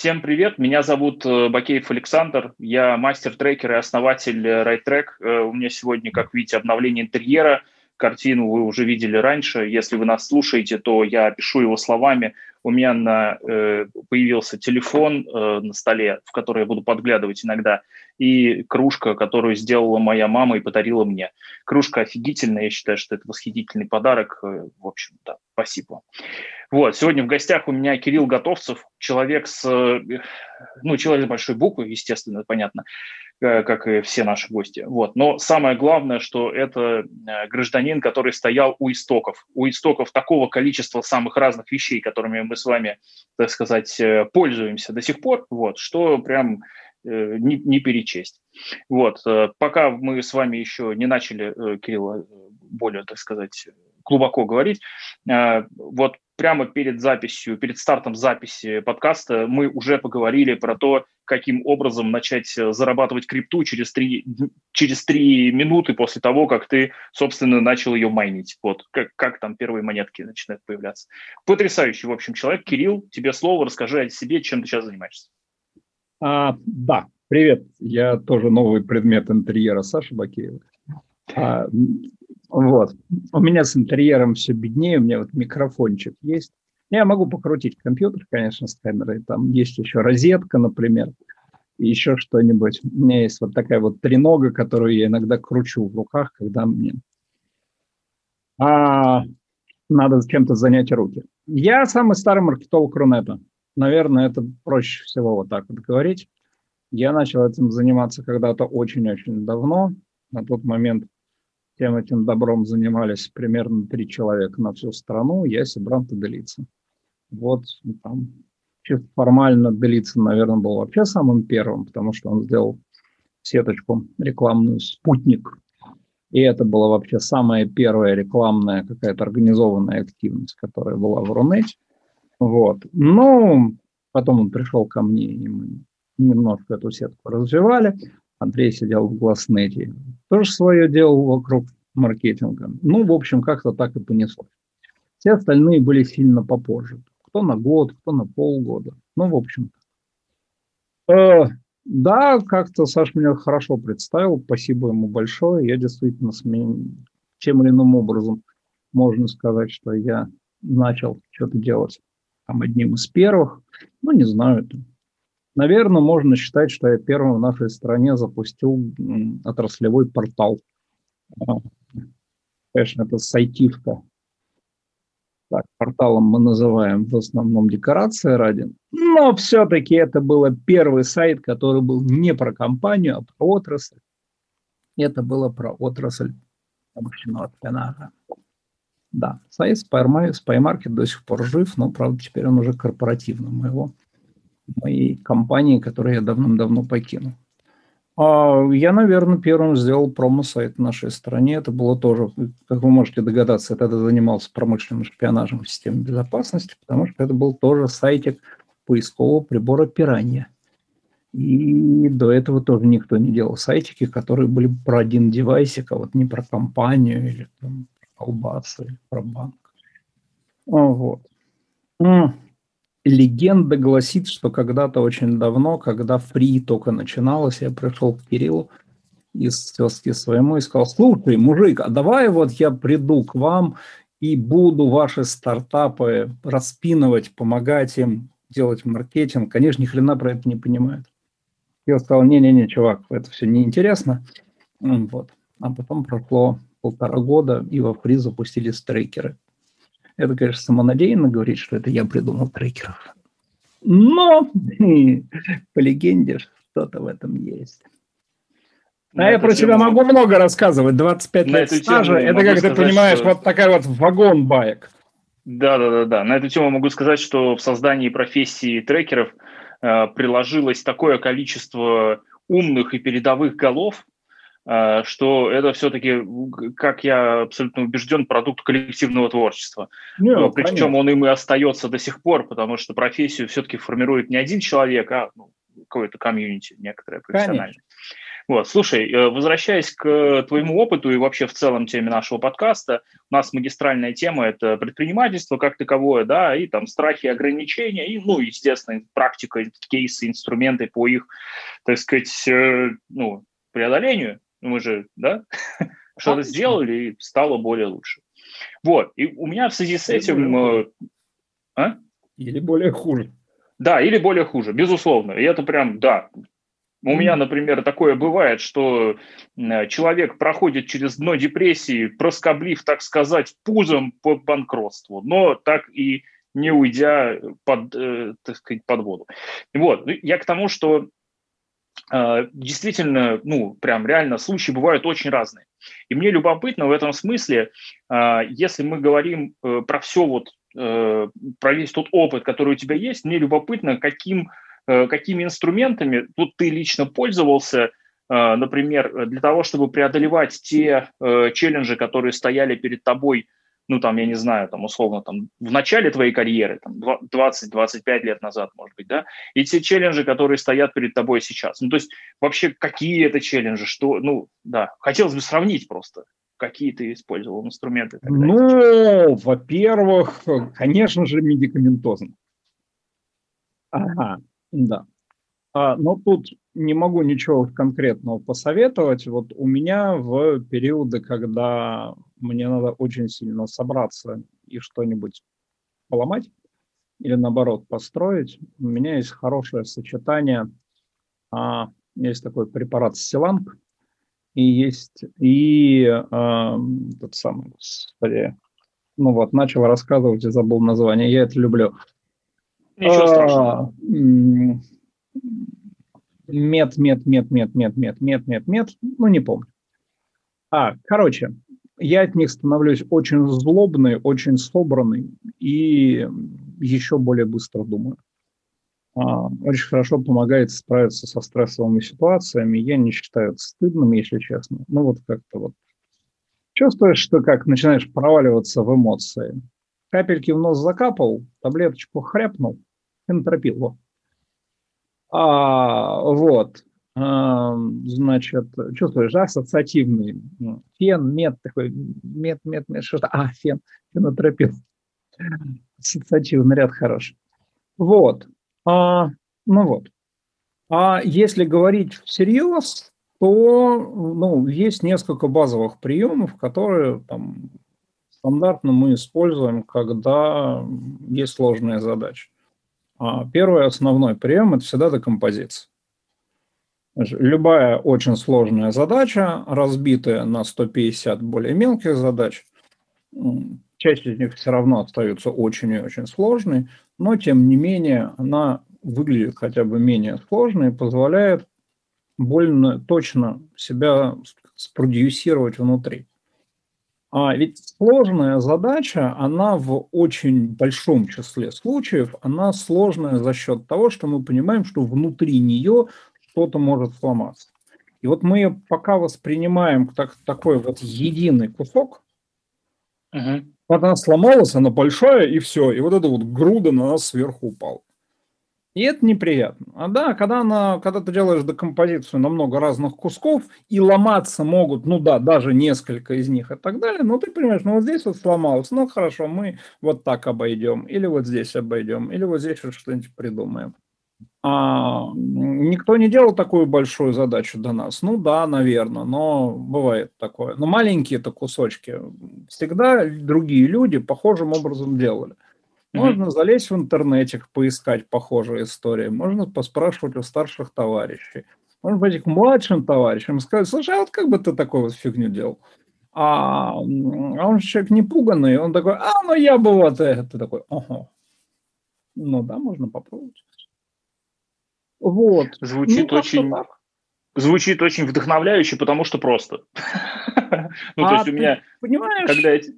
Всем привет, меня зовут э, Бакеев Александр, я мастер-трекер и основатель RideTrack. Э, у меня сегодня, как видите, обновление интерьера. Картину вы уже видели раньше. Если вы нас слушаете, то я пишу его словами. У меня на, э, появился телефон э, на столе, в который я буду подглядывать иногда, и кружка, которую сделала моя мама и подарила мне. Кружка офигительная, я считаю, что это восхитительный подарок. Э, в общем, да, спасибо. Вот, сегодня в гостях у меня Кирилл Готовцев, человек с, э, ну, человек с большой буквы, естественно, понятно, э, как и все наши гости. Вот. Но самое главное, что это гражданин, который стоял у истоков. У истоков такого количества самых разных вещей, которыми мы с вами, так сказать, пользуемся до сих пор, вот, что прям не, не перечесть. Вот. Пока мы с вами еще не начали, Кирилл, более, так сказать, глубоко говорить, вот прямо перед записью, перед стартом записи подкаста мы уже поговорили про то, каким образом начать э, зарабатывать крипту через три, через три минуты после того, как ты, собственно, начал ее майнить. Вот, как, как там первые монетки начинают появляться. Потрясающий, в общем, человек. Кирилл, тебе слово, расскажи о себе, чем ты сейчас занимаешься. А, да, привет. Я тоже новый предмет интерьера Саша Бакеева. А, вот. У меня с интерьером все беднее, у меня вот микрофончик есть. Я могу покрутить компьютер, конечно, с камерой. Там есть еще розетка, например, и еще что-нибудь. У меня есть вот такая вот тренога, которую я иногда кручу в руках, когда мне а, надо чем-то занять руки. Я самый старый маркетолог Рунета. Наверное, это проще всего вот так вот говорить. Я начал этим заниматься когда-то очень-очень давно. На тот момент всем этим добром занимались примерно три человека на всю страну, я, Сибрант и Делица. Вот ну, там чисто формально Делица, наверное, был вообще самым первым, потому что он сделал сеточку рекламную «Спутник». И это была вообще самая первая рекламная какая-то организованная активность, которая была в Рунете. Вот. Ну, потом он пришел ко мне, и мы немножко эту сетку развивали. Андрей сидел в Гласнете, тоже свое делал вокруг маркетинга. Ну, в общем, как-то так и понеслось. Все остальные были сильно попозже. Кто на год, кто на полгода. Ну, в общем. Э, да, как-то Саш меня хорошо представил. Спасибо ему большое. Я действительно смен... тем или иным образом можно сказать, что я начал что-то делать там одним из первых. Ну, не знаю, это Наверное, можно считать, что я первым в нашей стране запустил отраслевой портал. А, конечно, это сайтивка. Так, порталом мы называем в основном декорация ради. Но все-таки это был первый сайт, который был не про компанию, а про отрасль. Это было про отрасль промышленного шпионажа. Да, сайт SpyMarket до сих пор жив, но, правда, теперь он уже корпоративный моего моей компании, которую я давным-давно покинул. А я, наверное, первым сделал промо-сайт в нашей стране. Это было тоже, как вы можете догадаться, я тогда занимался промышленным шпионажем в системе безопасности, потому что это был тоже сайтик поискового прибора «Пиранья». И до этого тоже никто не делал сайтики, которые были про один девайсик, а вот не про компанию или там, колбасы, про банк. Вот легенда гласит, что когда-то очень давно, когда фри только начиналось, я пришел к Кириллу из тезки своему и сказал, слушай, мужик, а давай вот я приду к вам и буду ваши стартапы распинывать, помогать им делать маркетинг. Конечно, ни хрена про это не понимают. Я сказал, не-не-не, чувак, это все неинтересно. Вот. А потом прошло полтора года, и во фри запустили трекеры. Это, конечно, самонадеянно говорить, что это я придумал трекеров. Но по легенде что-то в этом есть. А я про себя могу много рассказывать. 25 на лет стажа. Это, как сказать, ты понимаешь, что... вот такая вот вагон баек. Да, да, да, да. На эту тему могу сказать, что в создании профессии трекеров э, приложилось такое количество умных и передовых голов, что это все-таки, как я абсолютно убежден, продукт коллективного творчества. Не, ну, Причем конечно. он им и остается до сих пор, потому что профессию все-таки формирует не один человек, а ну, какое-то комьюнити некоторое профессиональное. Конечно. Вот, слушай, э, возвращаясь к твоему опыту и вообще в целом теме нашего подкаста, у нас магистральная тема – это предпринимательство как таковое, да, и там страхи, ограничения, и, ну, естественно, практика, кейсы, инструменты по их, так сказать, э, ну, преодолению. Мы же, да, что-то сделали, и стало более лучше. Вот, и у меня в связи с этим... Э, а? Или более хуже. Да, или более хуже, безусловно. И это прям, да, у меня, например, такое бывает, что человек проходит через дно депрессии, проскоблив, так сказать, пузом по банкротству, но так и не уйдя под, э, так сказать, под воду. Вот, ну, я к тому, что э, действительно, ну, прям реально случаи бывают очень разные. И мне любопытно в этом смысле, э, если мы говорим э, про все вот, э, про весь тот опыт, который у тебя есть, мне любопытно, каким Э, какими инструментами тут ты лично пользовался, э, например, для того, чтобы преодолевать те э, челленджи, которые стояли перед тобой, ну, там, я не знаю, там, условно, там, в начале твоей карьеры, там, 20-25 лет назад, может быть, да, и те челленджи, которые стоят перед тобой сейчас. Ну, то есть, вообще, какие это челленджи, что, ну, да, хотелось бы сравнить просто какие ты использовал инструменты? Тогда ну, во-первых, конечно же, медикаментозно. Ага. Да. А, но тут не могу ничего конкретного посоветовать. Вот у меня в периоды, когда мне надо очень сильно собраться и что-нибудь поломать или наоборот построить, у меня есть хорошее сочетание. А, есть такой препарат Силанг, и есть и а, тот самый, господи, ну вот, начал рассказывать и забыл название. Я это люблю. Ничего страшного. Мет, мет, мет, мет, мет, мет, мет, мет, мет, ну не помню. А, короче, я от них становлюсь очень злобный, очень собранный и еще более быстро думаю. А, очень хорошо помогает справиться со стрессовыми ситуациями. Я не считаю это стыдным, если честно. Ну вот как-то вот чувствуешь, что как начинаешь проваливаться в эмоции. Капельки в нос закапал, таблеточку хряпнул, энтропил. А, вот. А, значит, чувствуешь, ассоциативный. Фен, мед такой, мед, мед, мед, что-то. А, фен, фенотропил. Ассоциативный ряд хороший. Вот. А, ну вот. А если говорить всерьез, то ну, есть несколько базовых приемов, которые там, стандартно мы используем, когда есть сложная задача. А первый основной прием – это всегда декомпозиция. Любая очень сложная задача, разбитая на 150 более мелких задач, часть из них все равно остается очень и очень сложной, но тем не менее она выглядит хотя бы менее сложной и позволяет больно точно себя спродюсировать внутри. А ведь сложная задача, она в очень большом числе случаев, она сложная за счет того, что мы понимаем, что внутри нее что-то может сломаться. И вот мы ее пока воспринимаем как такой вот единый кусок, вот она сломалась, она большая, и все. И вот эта вот груда на нас сверху упала. И это неприятно. А да, когда, она, когда ты делаешь декомпозицию на много разных кусков, и ломаться могут, ну да, даже несколько из них и так далее, ну ты понимаешь, ну вот здесь вот сломалось, ну хорошо, мы вот так обойдем, или вот здесь обойдем, или вот здесь вот что-нибудь придумаем. А, никто не делал такую большую задачу до нас. Ну да, наверное, но бывает такое. Но маленькие это кусочки всегда другие люди похожим образом делали. Можно mm-hmm. залезть в интернете, поискать похожие истории, можно поспрашивать у старших товарищей, можно пойти к младшим товарищам и сказать, слушай, а вот как бы ты такую вот фигню делал? А, а он же человек не пуганный, он такой, а, ну я бы вот это. Ты такой, ага. Ну да, можно попробовать. Вот. Звучит ну, очень... Звучит очень вдохновляюще, потому что просто. ну, то есть у меня... Понимаешь?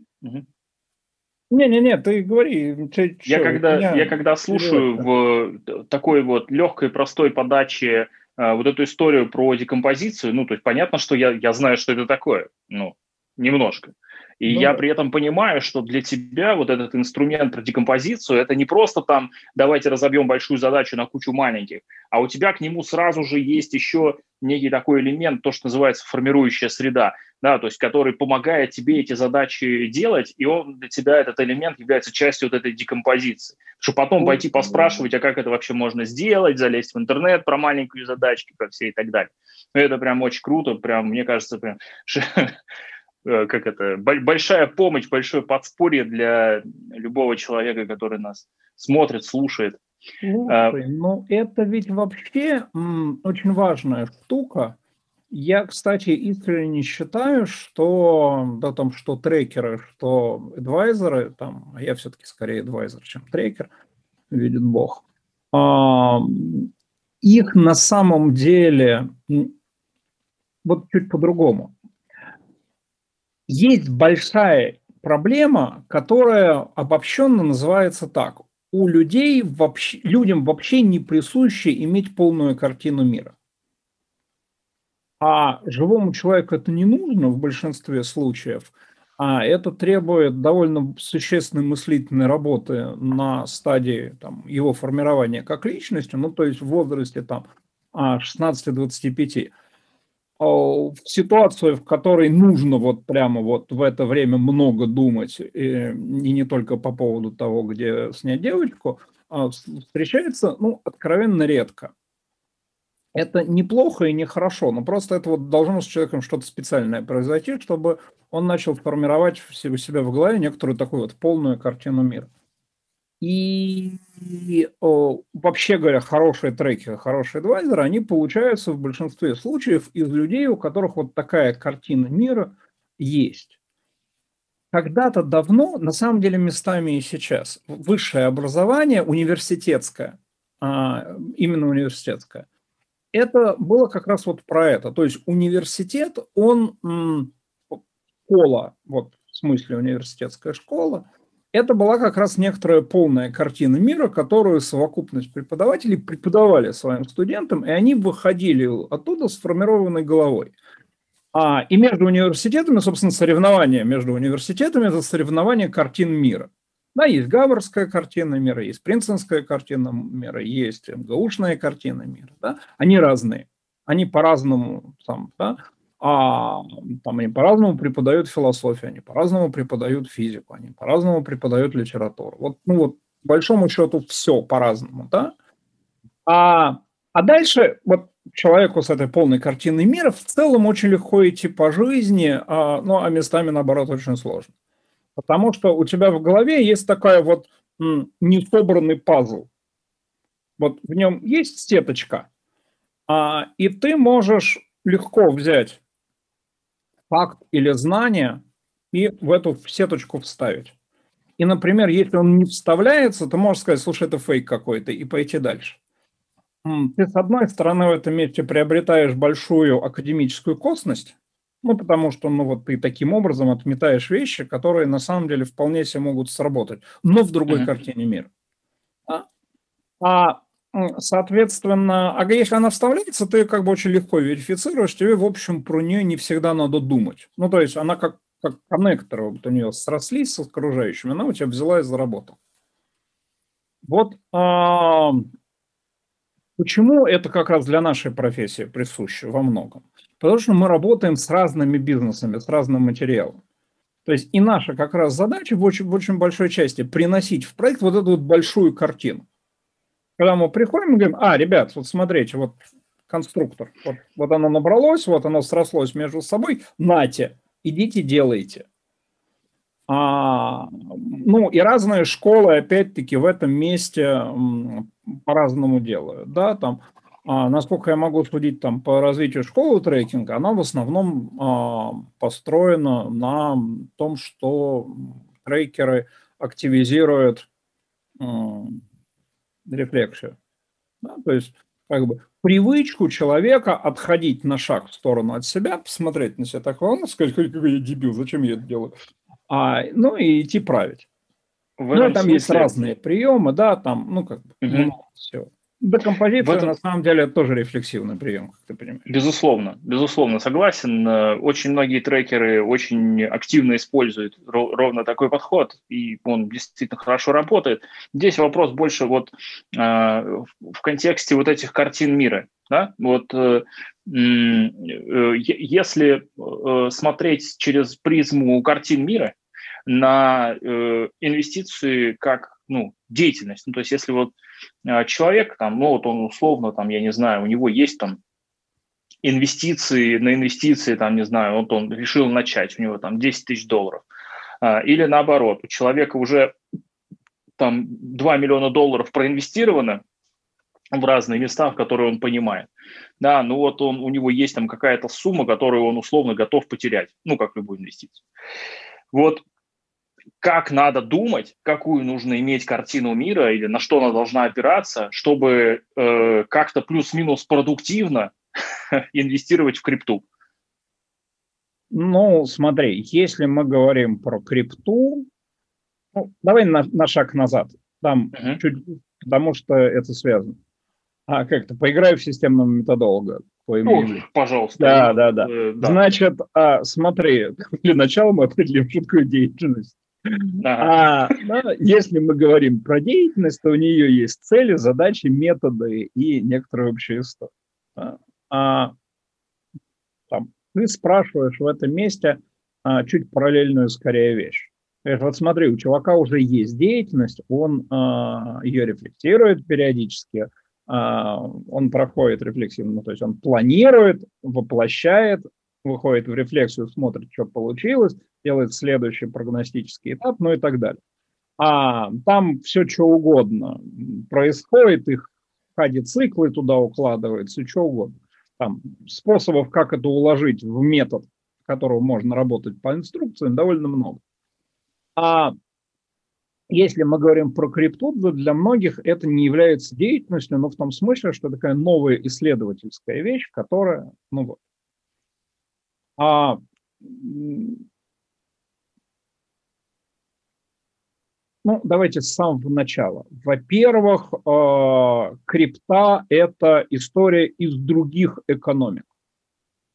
Не-не-не, ты говори. Ты, я, что, когда, меня... я когда слушаю в такой вот легкой, простой подаче э, вот эту историю про декомпозицию, ну, то есть понятно, что я, я знаю, что это такое, ну, немножко. И ну, я при этом понимаю, что для тебя вот этот инструмент про декомпозицию, это не просто там давайте разобьем большую задачу на кучу маленьких, а у тебя к нему сразу же есть еще некий такой элемент, то, что называется формирующая среда, да, то есть который помогает тебе эти задачи делать, и он для тебя, этот элемент, является частью вот этой декомпозиции. Чтобы потом пойти поспрашивать, а как это вообще можно сделать, залезть в интернет про маленькие задачки, про все и так далее. Это прям очень круто, прям, мне кажется, прям как это, большая помощь, большое подспорье для любого человека, который нас смотрит, слушает. Слушай, ну это ведь вообще м, очень важная штука. Я, кстати, искренне считаю, что да, там, что трекеры, что адвайзеры, там, а я все-таки скорее адвайзер, чем трекер, видит Бог, а, их на самом деле вот чуть по-другому есть большая проблема, которая обобщенно называется так. У людей вообще, людям вообще не присуще иметь полную картину мира. А живому человеку это не нужно в большинстве случаев, а это требует довольно существенной мыслительной работы на стадии там, его формирования как личности, ну то есть в возрасте там 16-25. А, в ситуацию, в которой нужно вот прямо вот в это время много думать, и, и не только по поводу того, где снять девочку, а встречается, ну, откровенно редко. Это неплохо и нехорошо, но просто это вот должно с человеком что-то специальное произойти, чтобы он начал формировать у себя в голове некоторую такую вот полную картину мира. И о, вообще говоря, хорошие треки, хорошие адвайзеры, они получаются в большинстве случаев из людей, у которых вот такая картина мира есть. Когда-то давно, на самом деле местами и сейчас, высшее образование университетское, а, именно университетское, это было как раз вот про это. То есть университет, он школа, вот в смысле университетская школа – это была как раз некоторая полная картина мира, которую совокупность преподавателей преподавали своим студентам, и они выходили оттуда сформированной головой. А, и между университетами, собственно, соревнования между университетами – это соревнование картин мира. Да, есть Гаварская картина мира, есть Принценская картина мира, есть МГУшная картина мира. Да? Они разные, они по-разному там, да? А там они по-разному преподают философию, они по-разному преподают физику, они по-разному преподают литературу. Вот, ну вот, по большому счету, все по-разному, да? А, а дальше вот человеку с этой полной картиной мира в целом очень легко идти по жизни, а, ну, а местами, наоборот, очень сложно. Потому что у тебя в голове есть такая вот м, несобранный пазл. Вот в нем есть сеточка, а, и ты можешь легко взять факт или знание и в эту сеточку вставить. И, например, если он не вставляется, ты можешь сказать, слушай, это фейк какой-то, и пойти дальше. Ты, с одной стороны, в этом месте приобретаешь большую академическую косность, ну, потому что, ну, вот ты таким образом отметаешь вещи, которые на самом деле вполне себе могут сработать, но в другой mm-hmm. картине мира. А, а Соответственно, а если она вставляется, ты как бы очень легко верифицируешь, тебе, в общем, про нее не всегда надо думать. Ну, то есть она как, как коннектор, вот у нее срослись с окружающими, она у тебя взяла и заработала. Вот а, почему это как раз для нашей профессии присуще во многом? Потому что мы работаем с разными бизнесами, с разным материалом. То есть и наша как раз задача в очень, в очень большой части приносить в проект вот эту вот большую картину. Когда мы приходим и говорим, а, ребят, вот смотрите, вот конструктор, вот, вот оно набралось, вот оно срослось между собой, нате, идите делайте. А, ну и разные школы, опять-таки, в этом месте по-разному делают. Да, там, а, насколько я могу судить там, по развитию школы трекинга, она в основном а, построена на том, что трекеры активизируют рефлексию. Да? То есть как бы привычку человека отходить на шаг в сторону от себя, посмотреть на себя так, ладно, сказать, какой я дебил, зачем я это делаю, а, ну и идти править. В ну, там смысле... есть разные приемы, да, там, ну, как бы, угу. много всего. Декомпозиция, этом... на самом деле, это тоже рефлексивный прием, как ты понимаешь. Безусловно, безусловно, согласен. Э, очень многие трекеры очень активно используют ровно такой подход, и он действительно хорошо работает. Здесь вопрос больше вот э, в контексте вот этих картин мира. Да? Вот э, если смотреть через призму картин мира на инвестиции как ну, деятельность, ну, то есть если вот а, человек, там, ну вот он условно, там, я не знаю, у него есть там инвестиции на инвестиции, там, не знаю, вот он решил начать, у него там 10 тысяч долларов. А, или наоборот, у человека уже там 2 миллиона долларов проинвестировано в разные места, в которые он понимает. Да, ну вот он, у него есть там какая-то сумма, которую он условно готов потерять, ну, как любую инвестицию. Вот как надо думать, какую нужно иметь картину мира или на что она должна опираться, чтобы э, как-то плюс-минус продуктивно инвестировать в крипту? Ну, смотри, если мы говорим про крипту, ну, давай на, на шаг назад, там uh-huh. чуть, потому что это связано. А как-то поиграю в системного методолога. Ну, пожалуйста. Да, да, да. Э, да. Значит, а, смотри, для начала мы определим, что такое деятельность. А, если мы говорим про деятельность, то у нее есть цели, задачи, методы и некоторые общие истории. А, там, ты спрашиваешь в этом месте а, чуть параллельную скорее вещь. Говоришь, вот смотри, у чувака уже есть деятельность, он а, ее рефлектирует периодически, а, он проходит рефлексивно, то есть он планирует, воплощает, выходит в рефлексию, смотрит, что получилось, делает следующий прогностический этап, ну и так далее. А там все что угодно происходит, их хади циклы туда укладываются, что угодно. Там способов, как это уложить в метод, которого можно работать по инструкциям, довольно много. А если мы говорим про крипту, то для многих это не является деятельностью, но в том смысле, что такая новая исследовательская вещь, которая, ну вот. А Ну, давайте с самого начала. Во-первых, э, крипта – это история из других экономик.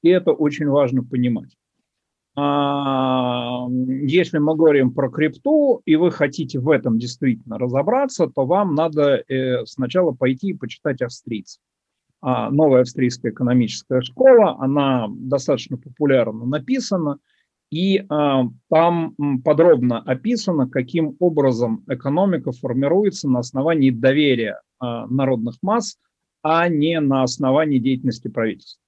И это очень важно понимать. А, если мы говорим про крипту, и вы хотите в этом действительно разобраться, то вам надо э, сначала пойти и почитать австрийцев. А, новая австрийская экономическая школа, она достаточно популярно написана – и э, там подробно описано, каким образом экономика формируется на основании доверия э, народных масс, а не на основании деятельности правительства.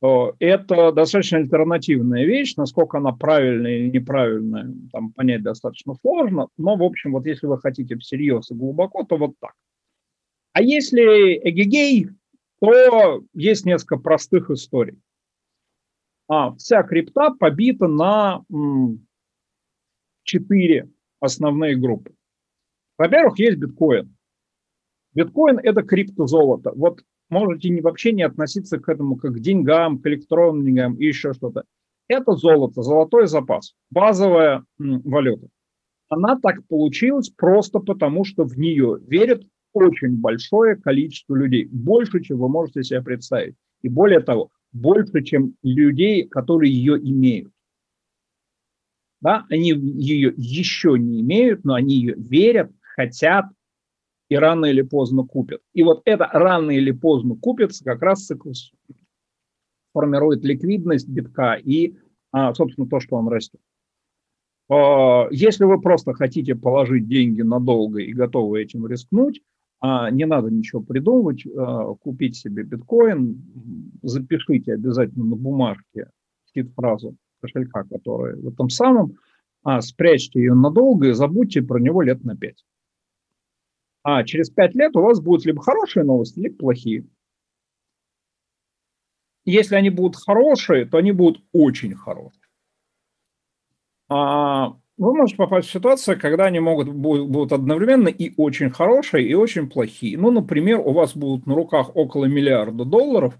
Это достаточно альтернативная вещь, насколько она правильная или неправильная, там понять достаточно сложно, но, в общем, вот если вы хотите всерьез и глубоко, то вот так. А если эгегей, то есть несколько простых историй а вся крипта побита на четыре основные группы. Во-первых, есть биткоин. Биткоин – это криптозолото. Вот можете не, вообще не относиться к этому как к деньгам, к электронным деньгам и еще что-то. Это золото, золотой запас, базовая валюта. Она так получилась просто потому, что в нее верит очень большое количество людей, больше, чем вы можете себе представить. И более того, больше, чем людей, которые ее имеют. Да, они ее еще не имеют, но они ее верят, хотят и рано или поздно купят. И вот это рано или поздно купится как раз цикл формирует ликвидность битка и, а, собственно, то, что он растет. А, если вы просто хотите положить деньги надолго и готовы этим рискнуть, не надо ничего придумывать, а, купить себе биткоин, запишите обязательно на бумажке фразу кошелька, который в этом самом, а спрячьте ее надолго и забудьте про него лет на пять. А через пять лет у вас будут либо хорошие новости, либо плохие. Если они будут хорошие, то они будут очень хорошие. А вы можете попасть в ситуацию, когда они могут будут одновременно и очень хорошие, и очень плохие. Ну, например, у вас будут на руках около миллиарда долларов,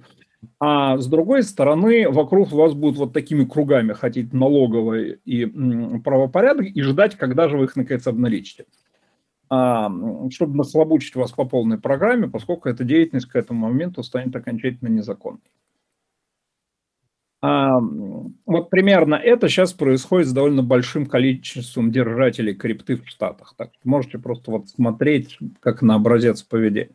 а с другой стороны, вокруг вас будут вот такими кругами ходить налоговые и правопорядок и ждать, когда же вы их наконец обналичите. а, чтобы нахлобучить вас по полной программе, поскольку эта деятельность к этому моменту станет окончательно незаконной. А, вот примерно это сейчас происходит с довольно большим количеством держателей крипты в Штатах. Так можете просто вот смотреть как на образец поведения.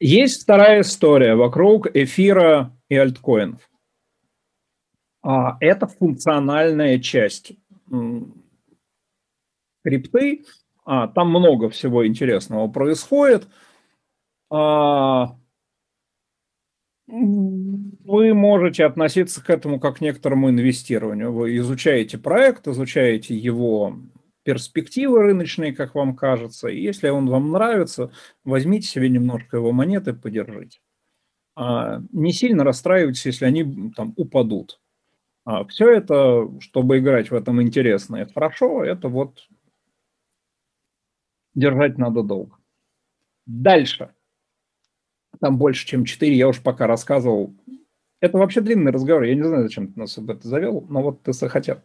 Есть вторая история вокруг эфира и альткоинов. А, это функциональная часть крипты. А, там много всего интересного происходит. А, вы можете относиться к этому как к некоторому инвестированию. Вы изучаете проект, изучаете его перспективы рыночные, как вам кажется. И если он вам нравится, возьмите себе немножко его монеты, подержите. А, не сильно расстраивайтесь, если они там упадут. А, все это, чтобы играть в этом интересно и хорошо, это вот держать надо долго. Дальше. Там больше, чем 4, я уж пока рассказывал. Это вообще длинный разговор, я не знаю, зачем ты нас об это завел, но вот ты захотел.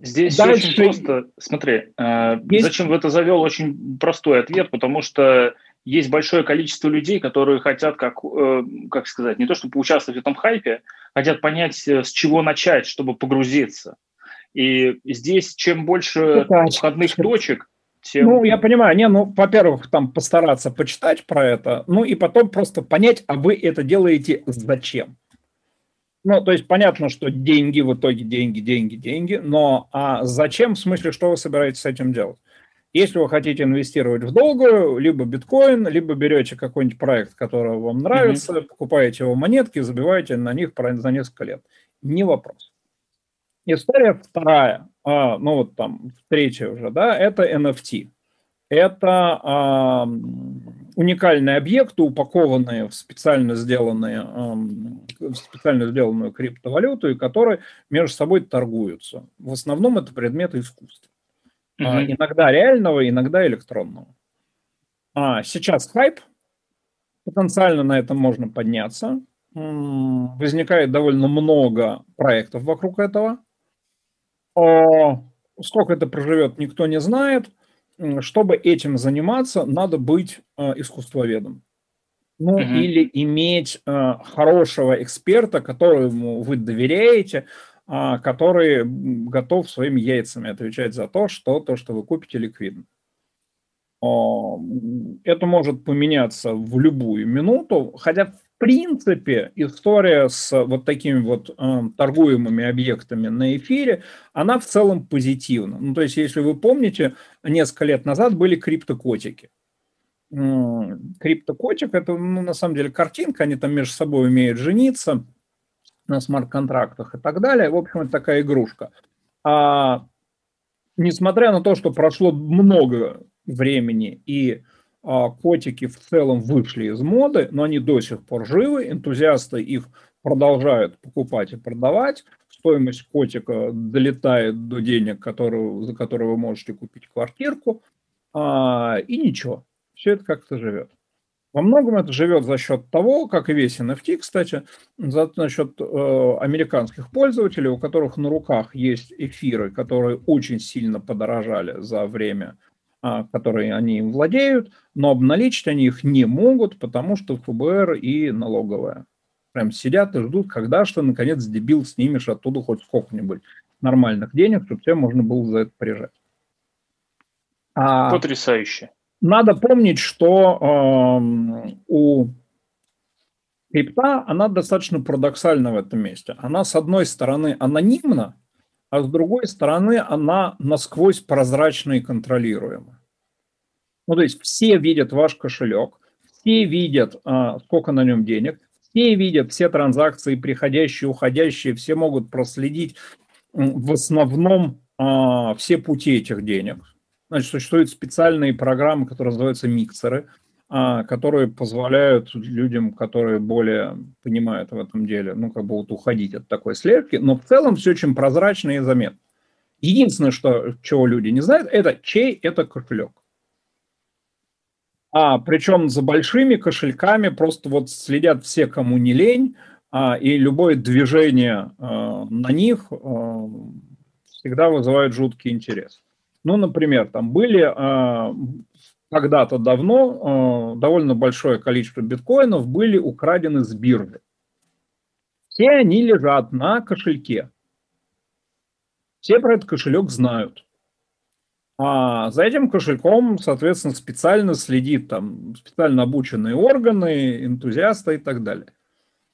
Здесь Дальше... очень просто. Смотри, э, есть... зачем в это завел? Очень простой ответ, потому что есть большое количество людей, которые хотят, как, э, как сказать, не то чтобы поучаствовать в этом хайпе, хотят понять, э, с чего начать, чтобы погрузиться. И здесь чем больше входных точек, тем... Ну, я понимаю, не, ну, во-первых, там постараться почитать про это, ну и потом просто понять, а вы это делаете зачем. Ну, то есть понятно, что деньги в итоге деньги, деньги, деньги, но а зачем, в смысле, что вы собираетесь с этим делать? Если вы хотите инвестировать в долгую, либо биткоин, либо берете какой-нибудь проект, который вам нравится, mm-hmm. покупаете его монетки, забиваете на них за несколько лет. Не вопрос. История вторая, а, ну вот там третья уже, да, это NFT. Это а, уникальные объекты, упакованные в специально сделанные, а, в специально сделанную криптовалюту, и которые между собой торгуются. В основном это предметы искусства. Mm-hmm. А, иногда реального, иногда электронного. А, сейчас хайп, потенциально на этом можно подняться. Возникает довольно много проектов вокруг этого. Сколько это проживет, никто не знает. Чтобы этим заниматься, надо быть э, искусствоведом. Ну, mm-hmm. или иметь э, хорошего эксперта, которому вы доверяете, а, который готов своими яйцами отвечать за то, что то, что вы купите, ликвидно. Это может поменяться в любую минуту, хотя принципе история с вот такими вот э, торгуемыми объектами на эфире, она в целом позитивна. Ну, то есть, если вы помните, несколько лет назад были криптокотики. Криптокотик – это, ну, на самом деле, картинка, они там между собой умеют жениться – на смарт-контрактах и так далее. В общем, это такая игрушка. А, несмотря на то, что прошло много времени и котики в целом вышли из моды, но они до сих пор живы, энтузиасты их продолжают покупать и продавать, стоимость котика долетает до денег, которые, за которые вы можете купить квартирку, а, и ничего, все это как-то живет. Во многом это живет за счет того, как и весь NFT, кстати, за, за счет э, американских пользователей, у которых на руках есть эфиры, которые очень сильно подорожали за время, э, которое они им владеют, но обналичить они их не могут, потому что ФБР и налоговая прям сидят и ждут, когда что, наконец, дебил снимешь оттуда хоть сколько-нибудь нормальных денег, чтобы тебе можно было за это прижать. А... Потрясающе. Надо помнить, что э, у крипта, она достаточно парадоксальна в этом месте. Она, с одной стороны, анонимна, а с другой стороны, она насквозь прозрачна и контролируема. Ну, то есть все видят ваш кошелек, все видят, э, сколько на нем денег, все видят все транзакции, приходящие, уходящие, все могут проследить в основном э, все пути этих денег. Значит, существуют специальные программы, которые называются миксеры, а, которые позволяют людям, которые более понимают в этом деле, ну, как бы вот уходить от такой слежки, но в целом все очень прозрачно и заметно. Единственное, что, чего люди не знают, это чей это кошелек. А, причем за большими кошельками просто вот следят все, кому не лень, а, и любое движение а, на них а, всегда вызывает жуткий интерес. Ну, например, там были а, когда-то давно э, довольно большое количество биткоинов были украдены с биржи. Все они лежат на кошельке. Все про этот кошелек знают. А за этим кошельком, соответственно, специально следит там специально обученные органы, энтузиасты и так далее.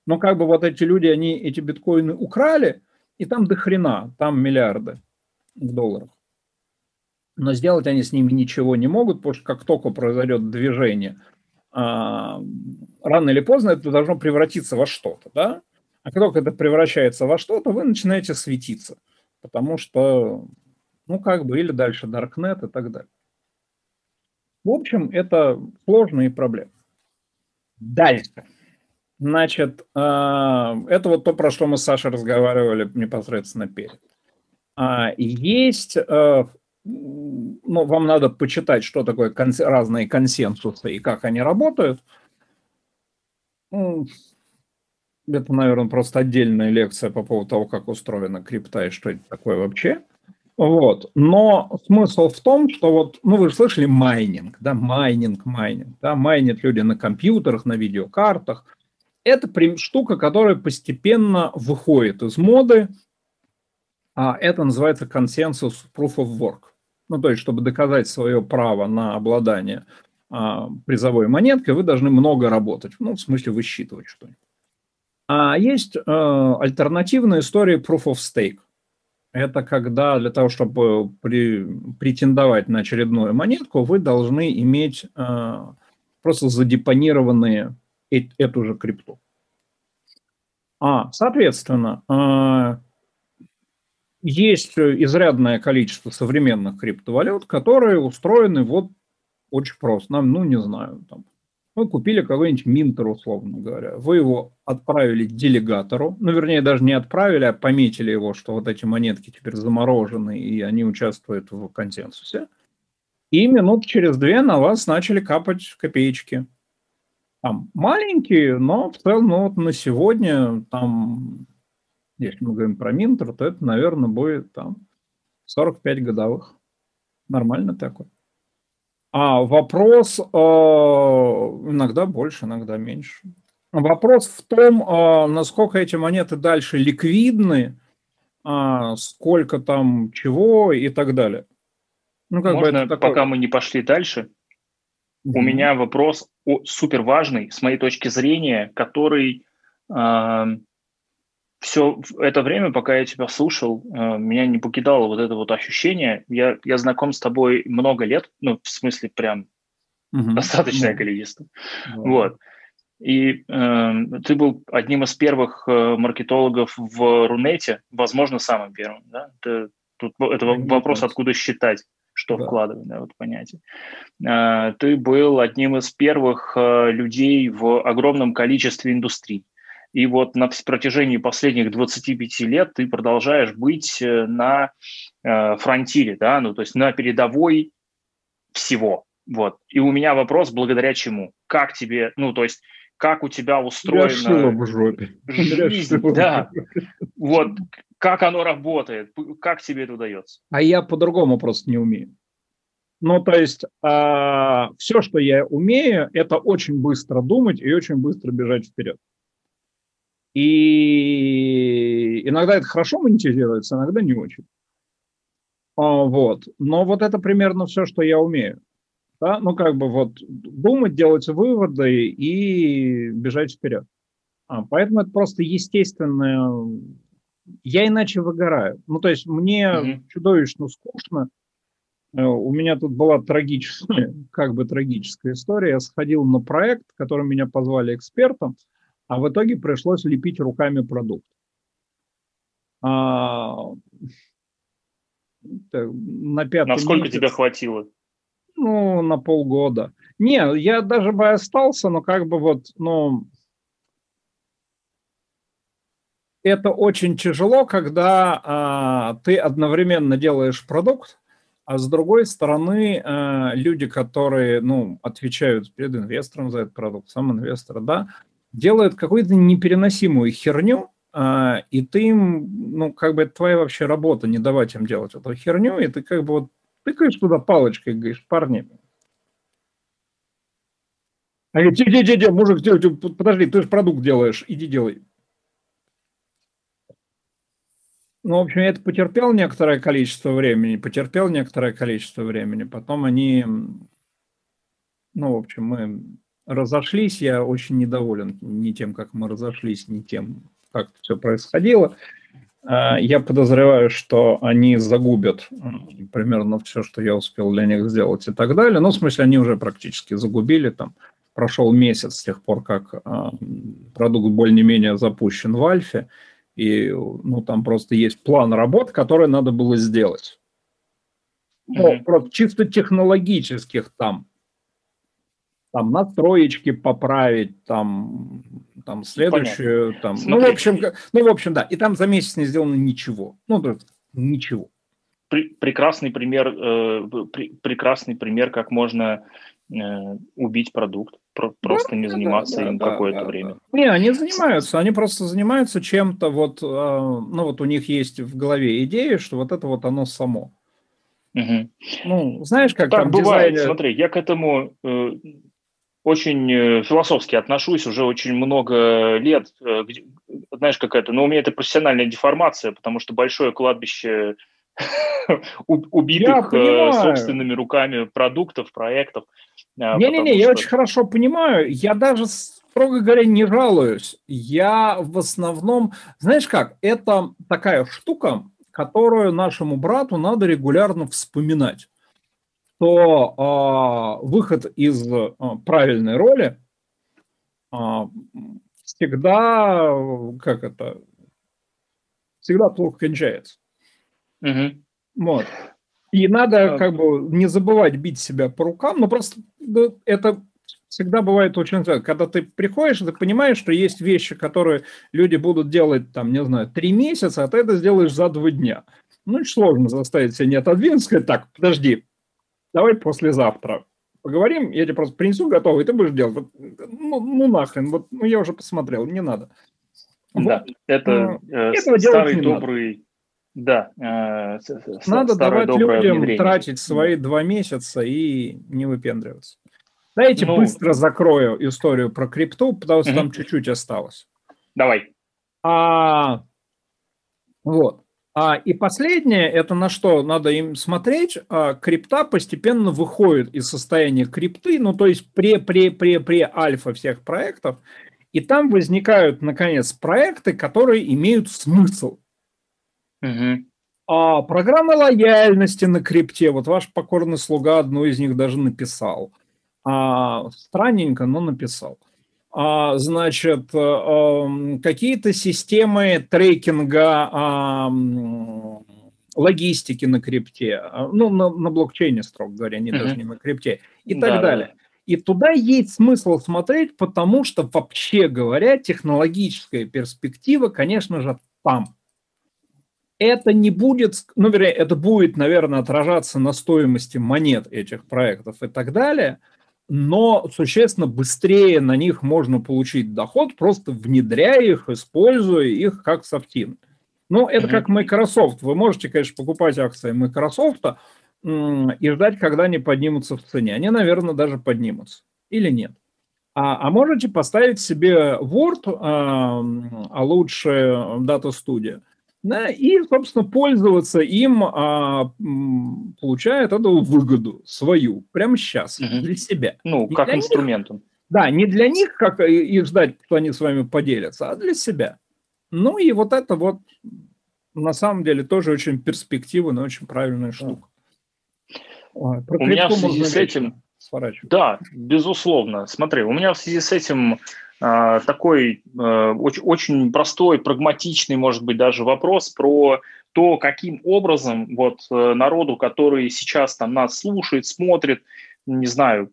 Но как бы вот эти люди, они эти биткоины украли, и там до хрена, там миллиарды в долларах. Но сделать они с ними ничего не могут, потому что как только произойдет движение, а, рано или поздно это должно превратиться во что-то, да? А как только это превращается во что-то, вы начинаете светиться, потому что ну, как бы, или дальше Darknet и так далее. В общем, это сложные проблемы. Дальше. Значит, а, это вот то, про что мы с Сашей разговаривали непосредственно перед. А, есть, ну, вам надо почитать, что такое разные консенсусы и как они работают. Ну, это, наверное, просто отдельная лекция по поводу того, как устроена крипта и что это такое вообще. Вот. Но смысл в том, что вот, ну вы же слышали майнинг, да, майнинг, майнинг, да, майнят люди на компьютерах, на видеокартах. Это штука, которая постепенно выходит из моды, а это называется консенсус proof of work. Ну, то есть, чтобы доказать свое право на обладание а, призовой монеткой, вы должны много работать, ну, в смысле высчитывать что-нибудь. А есть а, альтернативная история proof of stake это когда для того, чтобы при, претендовать на очередную монетку, вы должны иметь э, просто задепонированные э, эту же крипту. А, соответственно, э, есть изрядное количество современных криптовалют, которые устроены вот очень просто. Нам, ну, не знаю, там, вы купили какой-нибудь Минтер, условно говоря. Вы его отправили делегатору. Ну, вернее, даже не отправили, а пометили его, что вот эти монетки теперь заморожены, и они участвуют в консенсусе. И минут через две на вас начали капать копеечки. Там маленькие, но в целом ну, вот на сегодня, там, если мы говорим про Минтер, то это, наверное, будет там 45 годовых. Нормально такое. А вопрос э, иногда больше, иногда меньше. Вопрос в том, э, насколько эти монеты дальше ликвидны, э, сколько там чего и так далее. Ну, как Можно, бы такое... пока мы не пошли дальше, mm-hmm. у меня вопрос супер важный, с моей точки зрения, который э, все это время, пока я тебя слушал, э, меня не покидало вот это вот ощущение. Я, я знаком с тобой много лет, ну, в смысле, прям угу. достаточное количество. Да. Вот. И э, ты был одним из первых э, маркетологов в Рунете, возможно, самым первым. Да? Это, тут, это вопрос, откуда считать, что да. вкладывать, да, вот понятие. Э, ты был одним из первых э, людей в огромном количестве индустрий. И вот на протяжении последних 25 лет ты продолжаешь быть э, на э, фронтире, да, ну, то есть на передовой всего. Вот. И у меня вопрос, благодаря чему? Как тебе, ну, то есть, как у тебя устроена в жопе. жизнь, да. Вот, как оно работает, как тебе это удается? А я по-другому просто не умею. Ну, то есть, э, все, что я умею, это очень быстро думать и очень быстро бежать вперед. И иногда это хорошо монетизируется, иногда не очень. А, вот. Но вот это примерно все, что я умею. Да? Ну, как бы вот думать, делать выводы и бежать вперед. А, поэтому это просто естественное. Я иначе выгораю. Ну, то есть мне mm-hmm. чудовищно скучно. Э, у меня тут была трагическая, как бы трагическая история. Я сходил на проект, который меня позвали экспертом а в итоге пришлось лепить руками продукт. А, на пятый Насколько месяц, тебе хватило? Ну, на полгода. Не, я даже бы остался, но как бы вот, ну, это очень тяжело, когда а, ты одновременно делаешь продукт, а с другой стороны, а, люди, которые, ну, отвечают перед инвестором за этот продукт, сам инвестор, да, делают какую-то непереносимую херню, а, и ты им, ну, как бы это твоя вообще работа, не давать им делать эту херню, и ты как бы вот тыкаешь туда палочкой говоришь, парни, А говорит, иди, иди, мужик, подожди, ты же продукт делаешь, иди делай. Ну, в общем, это потерпел некоторое количество времени, потерпел некоторое количество времени. Потом они, ну, в общем, мы разошлись. Я очень недоволен не тем, как мы разошлись, не тем, как все происходило. А, я подозреваю, что они загубят примерно все, что я успел для них сделать и так далее. Ну, в смысле, они уже практически загубили. Там прошел месяц с тех пор, как а, продукт более-менее запущен в Альфе и ну, там просто есть план работ, который надо было сделать. Ну, mm-hmm. просто чисто технологических там. Там настроечки поправить, там, там следующую, Понятно. там. Смотри. Ну, в общем, ну, в общем, да. И там за месяц не сделано ничего. Ну, то есть ничего. прекрасный пример, э, пр- прекрасный пример, как можно э, убить продукт просто не заниматься да, им да, какое-то да, время. Да. Не, они занимаются, они просто занимаются чем-то вот, а, ну вот у них есть в голове идея, что вот это вот оно само. Угу. Ну, знаешь, как так там бывает. Дизайнер... Смотри, я к этому э, очень э, философски отношусь уже очень много лет. Э, знаешь, как это? Ну, у меня это профессиональная деформация, потому что большое кладбище убитых э, собственными руками продуктов, проектов. А, Не-не-не, я очень хорошо понимаю. Я даже, строго говоря, не жалуюсь. Я в основном... Знаешь как, это такая штука, которую нашему брату надо регулярно вспоминать. То э, выход из э, правильной роли э, всегда, как это, всегда плохо кончается. Угу. Вот. И надо как бы не забывать бить себя по рукам, но просто это всегда бывает очень Когда ты приходишь, ты понимаешь, что есть вещи, которые люди будут делать, там, не знаю, три месяца, а ты это сделаешь за два дня. Ну, сложно заставить себя не отодвинуть, сказать, так, подожди, давай послезавтра поговорим, я тебе просто принесу готовый, ты будешь делать. Ну, ну нахрен, вот, ну я уже посмотрел, не надо. Да, вот. это э, старый добрый надо. Да. Э, Надо давать людям внедрение. тратить свои два месяца и не выпендриваться. Дайте ну, быстро закрою историю про крипту, потому что угу. там чуть-чуть осталось. Давай. А, вот. А, и последнее, это на что надо им смотреть, а, крипта постепенно выходит из состояния крипты, ну то есть пре-пре-пре-пре-альфа всех проектов, и там возникают, наконец, проекты, которые имеют смысл. Угу. А программа лояльности на крипте, вот ваш покорный слуга одну из них даже написал. А, странненько, но написал. А, значит, а, какие-то системы трекинга логистики на крипте, а, ну, на, на блокчейне, строго говоря, не mm даже не на крипте, и так да, далее. Да. И туда есть смысл смотреть, потому что, вообще говоря, технологическая перспектива, конечно же, там это не будет, ну, вернее, это будет, наверное, отражаться на стоимости монет этих проектов и так далее, но существенно быстрее на них можно получить доход, просто внедряя их, используя их как софтин. Ну, это как Microsoft. Вы можете, конечно, покупать акции Microsoft и ждать, когда они поднимутся в цене. Они, наверное, даже поднимутся. Или нет. А, а можете поставить себе Word, а, а лучше Data Studio, и, собственно, пользоваться им, а, получая от этого выгоду свою, прямо сейчас, угу. для себя. Ну, не как инструментом. Них, да, не для них, как их ждать, что они с вами поделятся, а для себя. Ну и вот это вот на самом деле тоже очень перспективная, очень правильная штука. Про у меня в связи с этим... Да, безусловно. Смотри, у меня в связи с этим а, такой э, очень, простой, прагматичный, может быть, даже вопрос про то, каким образом вот э, народу, который сейчас там нас слушает, смотрит, не знаю,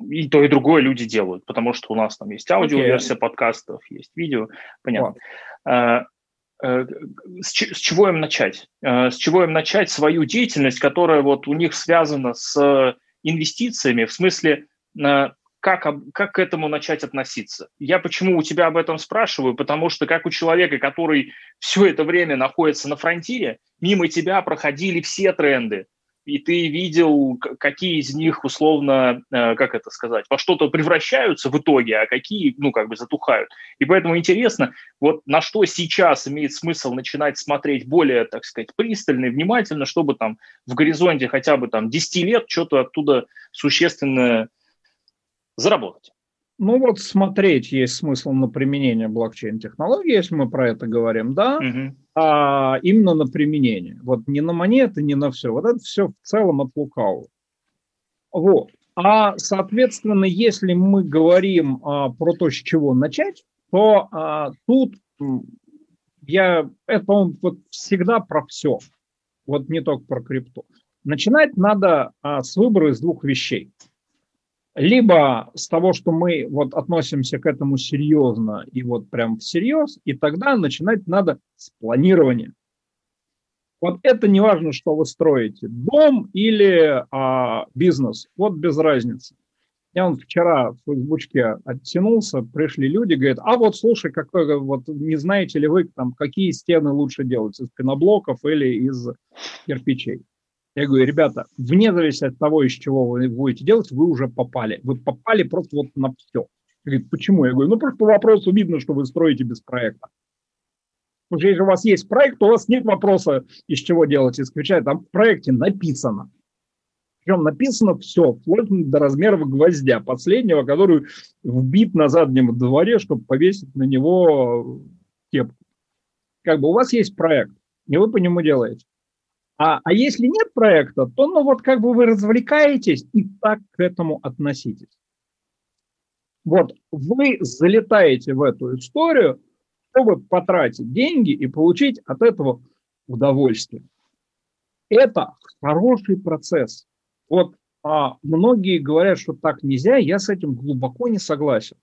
и то, и другое люди делают, потому что у нас там есть аудиоверсия okay. подкастов, есть видео, понятно. Wow. Э, с чего им начать? С чего им начать свою деятельность, которая вот у них связана с инвестициями, в смысле как, как к этому начать относиться? Я почему у тебя об этом спрашиваю? Потому что как у человека, который все это время находится на фронтире, мимо тебя проходили все тренды. и ты видел, какие из них условно, э, как это сказать, во что-то превращаются в итоге, а какие, ну, как бы затухают. И поэтому интересно, вот на что сейчас имеет смысл начинать смотреть более, так сказать, пристально и внимательно, чтобы там в горизонте хотя бы там 10 лет что-то оттуда существенно заработать. Ну вот смотреть есть смысл на применение блокчейн-технологии, если мы про это говорим, да, угу. а именно на применение. Вот не на монеты, не на все. Вот это все в целом от лукавого. Вот. А, соответственно, если мы говорим а, про то, с чего начать, то а, тут я, это, по-моему, вот всегда про все. Вот не только про крипту. Начинать надо а, с выбора из двух вещей – либо с того, что мы вот относимся к этому серьезно и вот прям всерьез, и тогда начинать надо с планирования. Вот это не важно, что вы строите, дом или а, бизнес, вот без разницы. Я он вчера в Фейсбучке оттянулся, пришли люди, говорят, а вот слушай, какой, вот не знаете ли вы, там, какие стены лучше делать, из пеноблоков или из кирпичей? Я говорю, ребята, вне зависимости от того, из чего вы будете делать, вы уже попали. Вы попали просто вот на все. Говорит, почему? Я говорю, ну просто по вопросу видно, что вы строите без проекта. Потому что если у вас есть проект, то у вас нет вопроса, из чего делать исключая. Там в проекте написано. Причем написано все, вплоть до размеров гвоздя последнего, который вбит на заднем дворе, чтобы повесить на него кепку. Как бы у вас есть проект, и вы по нему делаете. А, а если нет проекта, то ну вот как бы вы развлекаетесь и так к этому относитесь. Вот вы залетаете в эту историю, чтобы потратить деньги и получить от этого удовольствие. Это хороший процесс. Вот а, многие говорят, что так нельзя, я с этим глубоко не согласен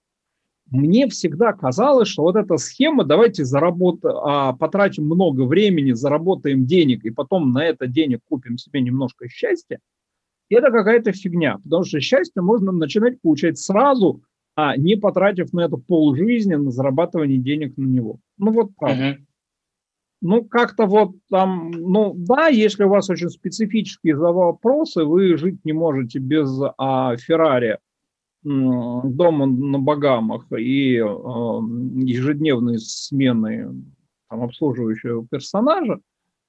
мне всегда казалось, что вот эта схема, давайте заработаем, а, потратим много времени, заработаем денег, и потом на это денег купим себе немножко счастья, это какая-то фигня, потому что счастье можно начинать получать сразу, а не потратив на это полжизни на зарабатывание денег на него. Ну вот правда. Uh-huh. Ну, как-то вот там, ну да, если у вас очень специфические вопросы, вы жить не можете без а, Феррари, дома на Багамах и э, ежедневные смены там, обслуживающего персонажа,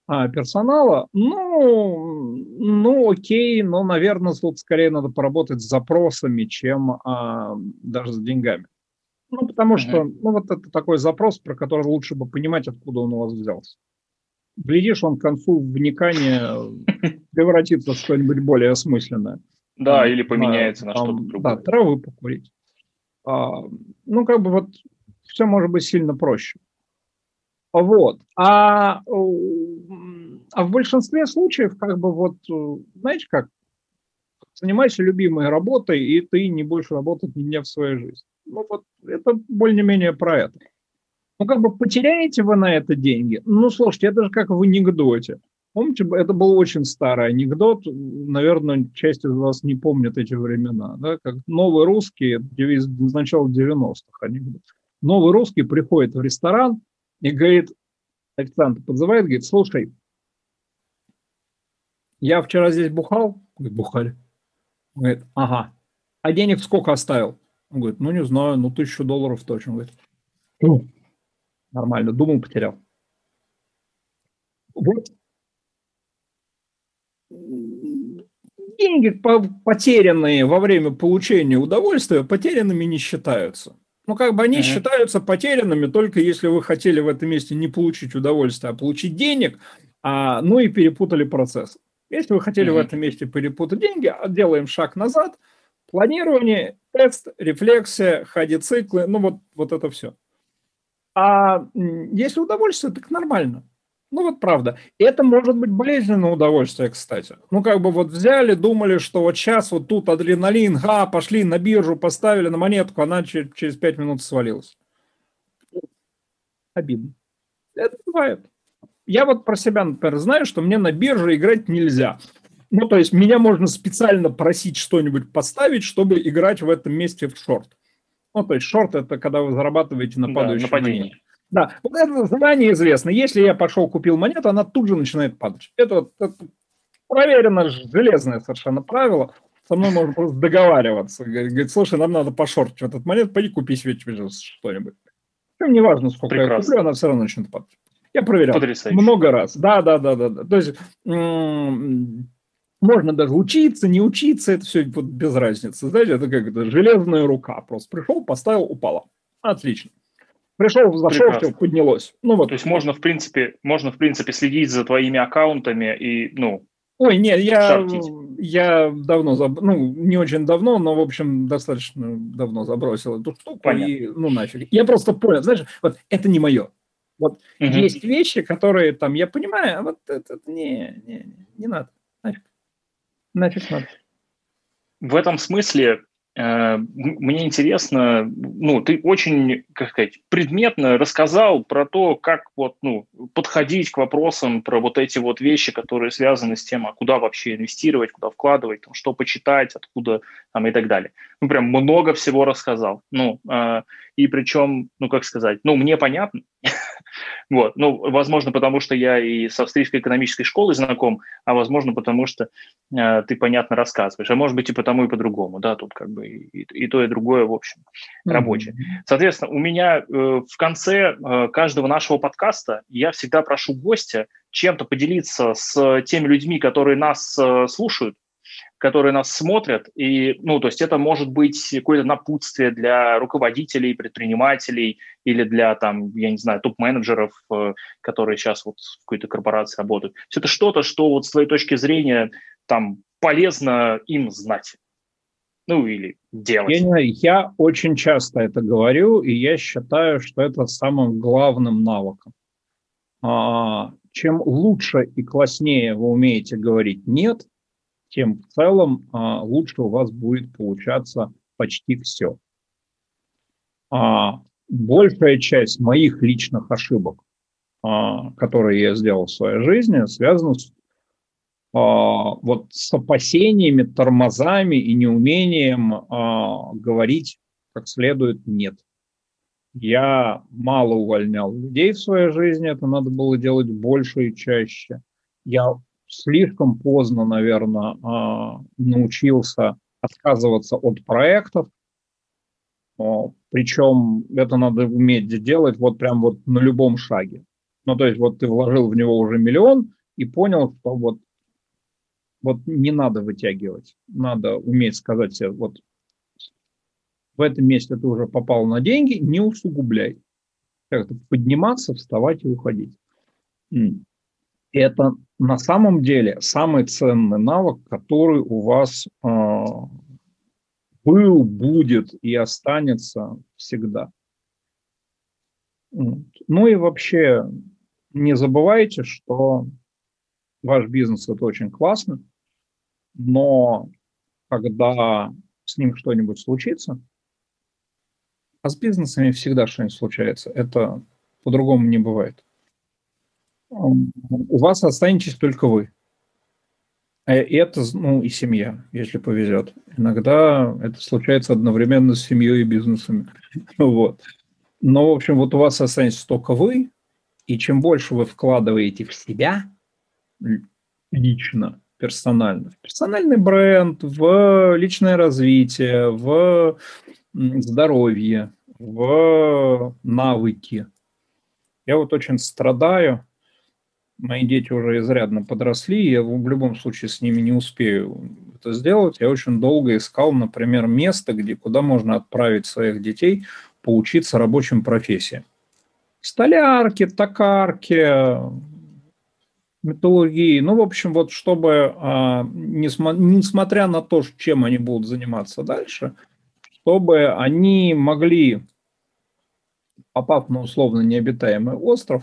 а, персонала, ну, ну, окей, но, наверное, тут скорее надо поработать с запросами, чем а, даже с деньгами. Ну, потому что, ну, вот это такой запрос, про который лучше бы понимать, откуда он у вас взялся. Глядишь, он к концу вникания превратится в что-нибудь более осмысленное. Да, или поменяется на что-то другое. Да, травы покурить. А, ну, как бы вот все может быть сильно проще. Вот. А, а в большинстве случаев, как бы вот, знаете как, занимайся любимой работой, и ты не будешь работать ни дня в своей жизни. Ну вот, это более-менее про это. Ну, как бы потеряете вы на это деньги? Ну, слушайте, это же как в анекдоте. Помните, это был очень старый анекдот, наверное, часть из вас не помнит эти времена, да, как новый русский, девиз начала 90-х анекдот. Новый русский приходит в ресторан и говорит, официант подзывает, говорит, слушай, я вчера здесь бухал? Говорит, бухали. Он говорит, ага. А денег сколько оставил? Он говорит, ну не знаю, ну тысячу долларов точно. Он говорит, ну, нормально, думал, потерял. Вот деньги, потерянные во время получения удовольствия, потерянными не считаются. Ну, как бы они uh-huh. считаются потерянными только если вы хотели в этом месте не получить удовольствие, а получить денег, а, ну и перепутали процесс. Если вы хотели uh-huh. в этом месте перепутать деньги, а, делаем шаг назад, планирование, тест, рефлексия, ходи-циклы, ну вот, вот это все. А если удовольствие, так нормально. Ну вот правда. Это может быть болезненное удовольствие, кстати. Ну как бы вот взяли, думали, что вот сейчас вот тут адреналин, га, пошли на биржу, поставили на монетку, она через, 5 минут свалилась. Обидно. Это бывает. Я вот про себя, например, знаю, что мне на бирже играть нельзя. Ну, то есть меня можно специально просить что-нибудь поставить, чтобы играть в этом месте в шорт. Ну, то есть шорт – это когда вы зарабатываете на падающей да, монете. Да, вот это заранее известно. Если я пошел, купил монету, она тут же начинает падать. Это, это проверено железное совершенно правило. Со мной можно просто договариваться. Говорит, слушай, нам надо пошортить в этот момент, пойди купи себе что-нибудь. Причем неважно, сколько Прекрасно. я куплю, она все равно начнет падать. Я проверял Потрясающе. много раз. Да, да, да, да. да. То есть можно даже учиться, не учиться, это все без разницы. Знаете, это как это железная рука. Просто пришел, поставил, упала. Отлично. Пришел, зашел, все поднялось. Ну вот. То есть можно в принципе, можно в принципе следить за твоими аккаунтами и ну. Ой, нет, я, я давно, заб... ну, не очень давно, но, в общем, достаточно давно забросил эту штуку. Понятно. И, ну, нафиг. Я просто понял, знаешь, вот это не мое. Вот угу. есть вещи, которые там, я понимаю, а вот это, не, не, не надо. Нафиг. Нафиг надо. В этом смысле мне интересно, ну, ты очень, как сказать, предметно рассказал про то, как вот, ну, подходить к вопросам про вот эти вот вещи, которые связаны с тем, а куда вообще инвестировать, куда вкладывать, там, что почитать, откуда, там, и так далее. Ну, прям много всего рассказал. Ну, э, и причем, ну, как сказать, ну, мне понятно, Вот. Ну, возможно, потому что я и с австрийской экономической школой знаком, а возможно, потому что э, ты понятно рассказываешь. А может быть, и потому, и по-другому. Да, тут как бы и, и то, и другое, в общем, рабочее. Mm-hmm. Соответственно, у меня э, в конце э, каждого нашего подкаста я всегда прошу гостя чем-то поделиться с теми людьми, которые нас э, слушают, которые нас смотрят. И, ну, то есть это может быть какое-то напутствие для руководителей, предпринимателей или для, там, я не знаю, топ-менеджеров, э, которые сейчас вот в какой-то корпорации работают. Все это что-то, что вот с твоей точки зрения там полезно им знать. Ну, или делать. Я, я очень часто это говорю, и я считаю, что это самым главным навыком. А, чем лучше и класснее вы умеете говорить «нет», тем в целом а, лучше у вас будет получаться почти все. А, большая часть моих личных ошибок, а, которые я сделал в своей жизни, связана с вот с опасениями, тормозами и неумением говорить как следует «нет». Я мало увольнял людей в своей жизни, это надо было делать больше и чаще. Я слишком поздно, наверное, а, научился отказываться от проектов. Причем это надо уметь делать вот прям вот на любом шаге. Ну, то есть вот ты вложил в него уже миллион и понял, что вот, вот не надо вытягивать. Надо уметь сказать себе, вот в этом месте ты уже попал на деньги, не усугубляй. Как-то подниматься, вставать и уходить. Это на самом деле самый ценный навык, который у вас э, был, будет и останется всегда. Ну и вообще не забывайте, что ваш бизнес это очень классно, но когда с ним что-нибудь случится, а с бизнесами всегда что-нибудь случается, это по-другому не бывает у вас останетесь только вы. Э, и это, ну, и семья, если повезет. Иногда это случается одновременно с семьей и бизнесами. Вот. Но, в общем, вот у вас останется только вы, и чем больше вы вкладываете в себя лично, персонально, в персональный бренд, в личное развитие, в здоровье, в навыки. Я вот очень страдаю мои дети уже изрядно подросли, я в любом случае с ними не успею это сделать. Я очень долго искал, например, место, где, куда можно отправить своих детей поучиться рабочим профессиям. Столярки, токарки, металлургии. Ну, в общем, вот чтобы, а, несмотря на то, чем они будут заниматься дальше, чтобы они могли, попав на условно необитаемый остров,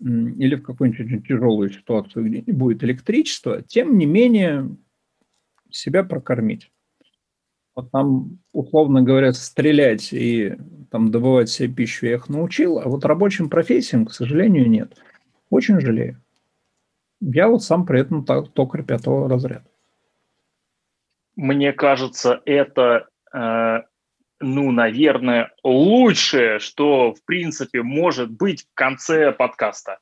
или в какую-нибудь очень тяжелую ситуацию, где не будет электричества, тем не менее себя прокормить. Вот там, условно говоря, стрелять и там добывать себе пищу я их научил, а вот рабочим профессиям, к сожалению, нет. Очень жалею. Я вот сам при этом токарь пятого разряда. Мне кажется, это э, ну, наверное, лучшее, что, в принципе, может быть в конце подкаста.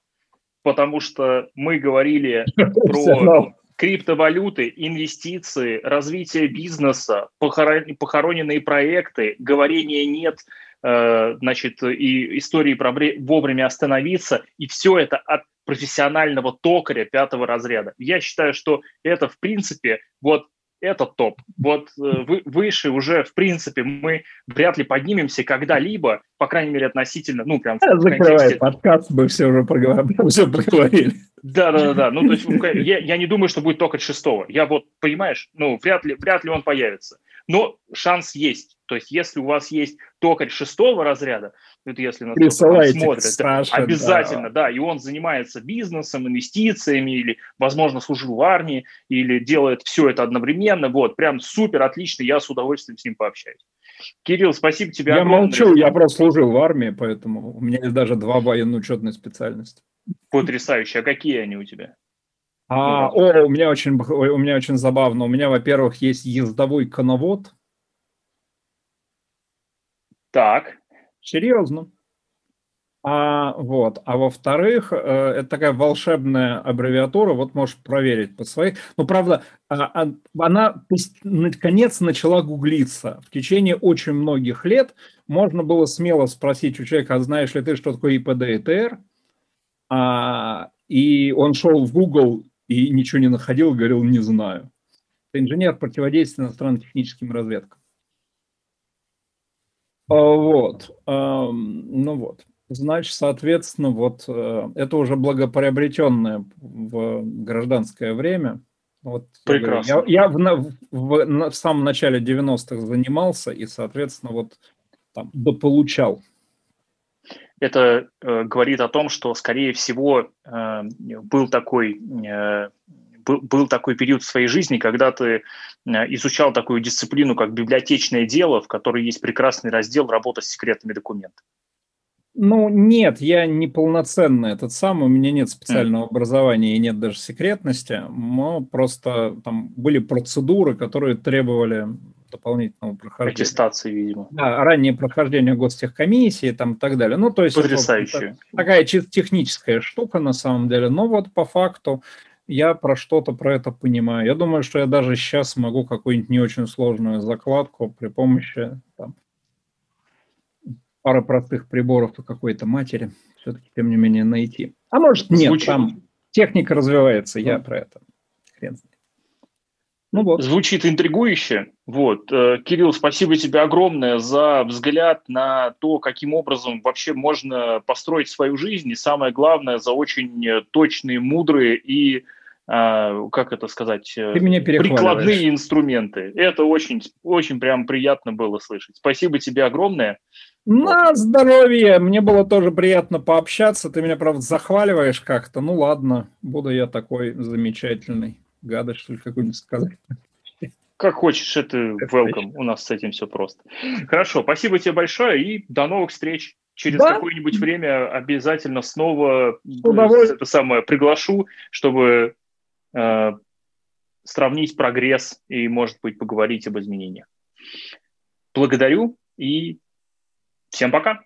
Потому что мы говорили про криптовалюты, инвестиции, развитие бизнеса, похороненные проекты, говорение нет, э, значит, и истории про вовремя остановиться, и все это от профессионального токаря пятого разряда. Я считаю, что это, в принципе, вот это топ. Вот э, вы, выше уже, в принципе, мы вряд ли поднимемся когда-либо, по крайней мере, относительно, ну, прям... Закрывай контексте... подкаст, мы все уже проговорили. Все проговорили. Да, да, да, да. Ну, то есть я, я не думаю, что будет только шестого. Я вот, понимаешь, ну, вряд ли, вряд ли он появится. Но шанс есть. То есть, если у вас есть токарь шестого разряда, это если на смотрит, обязательно, да. да, и он занимается бизнесом, инвестициями, или, возможно, служил в армии, или делает все это одновременно, вот, прям супер, отлично, я с удовольствием с ним пообщаюсь. Кирилл, спасибо тебе Я огромное. молчу, я просто служил в армии, поэтому у меня есть даже два военно-учетные специальности. Потрясающе. А какие они у тебя? А, ну, о, у меня очень, у меня очень забавно. У меня, во-первых, есть ездовой коновод. Так. Серьезно. А, вот. а во-вторых, э, это такая волшебная аббревиатура, вот можешь проверить по своей. Ну, правда, а, а, она наконец начала гуглиться. В течение очень многих лет можно было смело спросить у человека, а знаешь ли ты, что такое ИПД и ТР? А, и он шел в Google и ничего не находил, говорил, не знаю. Это инженер противодействия иностранно-техническим разведкам. А, вот. Ну вот. Значит, соответственно, вот э, это уже благоприобретенное в гражданское время. Вот, Прекрасно. Я, я в, в, в, в самом начале 90-х занимался и, соответственно, вот там дополучал. Это э, говорит о том, что, скорее всего, э, был такой э, был, такой период в своей жизни, когда ты э, изучал такую дисциплину, как библиотечное дело, в которой есть прекрасный раздел «Работа с секретными документами». Ну, нет, я не полноценный этот самый, у меня нет специального mm. образования и нет даже секретности, но просто там были процедуры, которые требовали дополнительного прохождения. Аттестации, видимо. Да, раннее прохождение гостехкомиссии там и так далее. Ну, то есть... Потрясающе. Такая чисто техническая штука на самом деле, но вот по факту я про что-то про это понимаю. Я думаю, что я даже сейчас могу какую-нибудь не очень сложную закладку при помощи там, пары простых приборов по какой-то матери все-таки, тем не менее, найти. А может, нет, Звучит... там техника развивается, я про это. Хрен знает. Ну вот. Звучит интригующе. Вот. Э, Кирилл, спасибо тебе огромное за взгляд на то, каким образом вообще можно построить свою жизнь. И самое главное, за очень точные, мудрые и как это сказать, э, прикладные инструменты. Это очень, очень прям приятно было слышать. Спасибо тебе огромное. На вот. здоровье! Мне было тоже приятно пообщаться. Ты меня, правда, захваливаешь как-то. Ну ладно, буду я такой замечательный. Гадость, что ли, какую-нибудь сказать. Как хочешь, это welcome. У нас с этим все просто. Хорошо, спасибо тебе большое и до новых встреч. Через да? какое-нибудь время обязательно снова это самое приглашу, чтобы сравнить прогресс и, может быть, поговорить об изменениях. Благодарю и всем пока.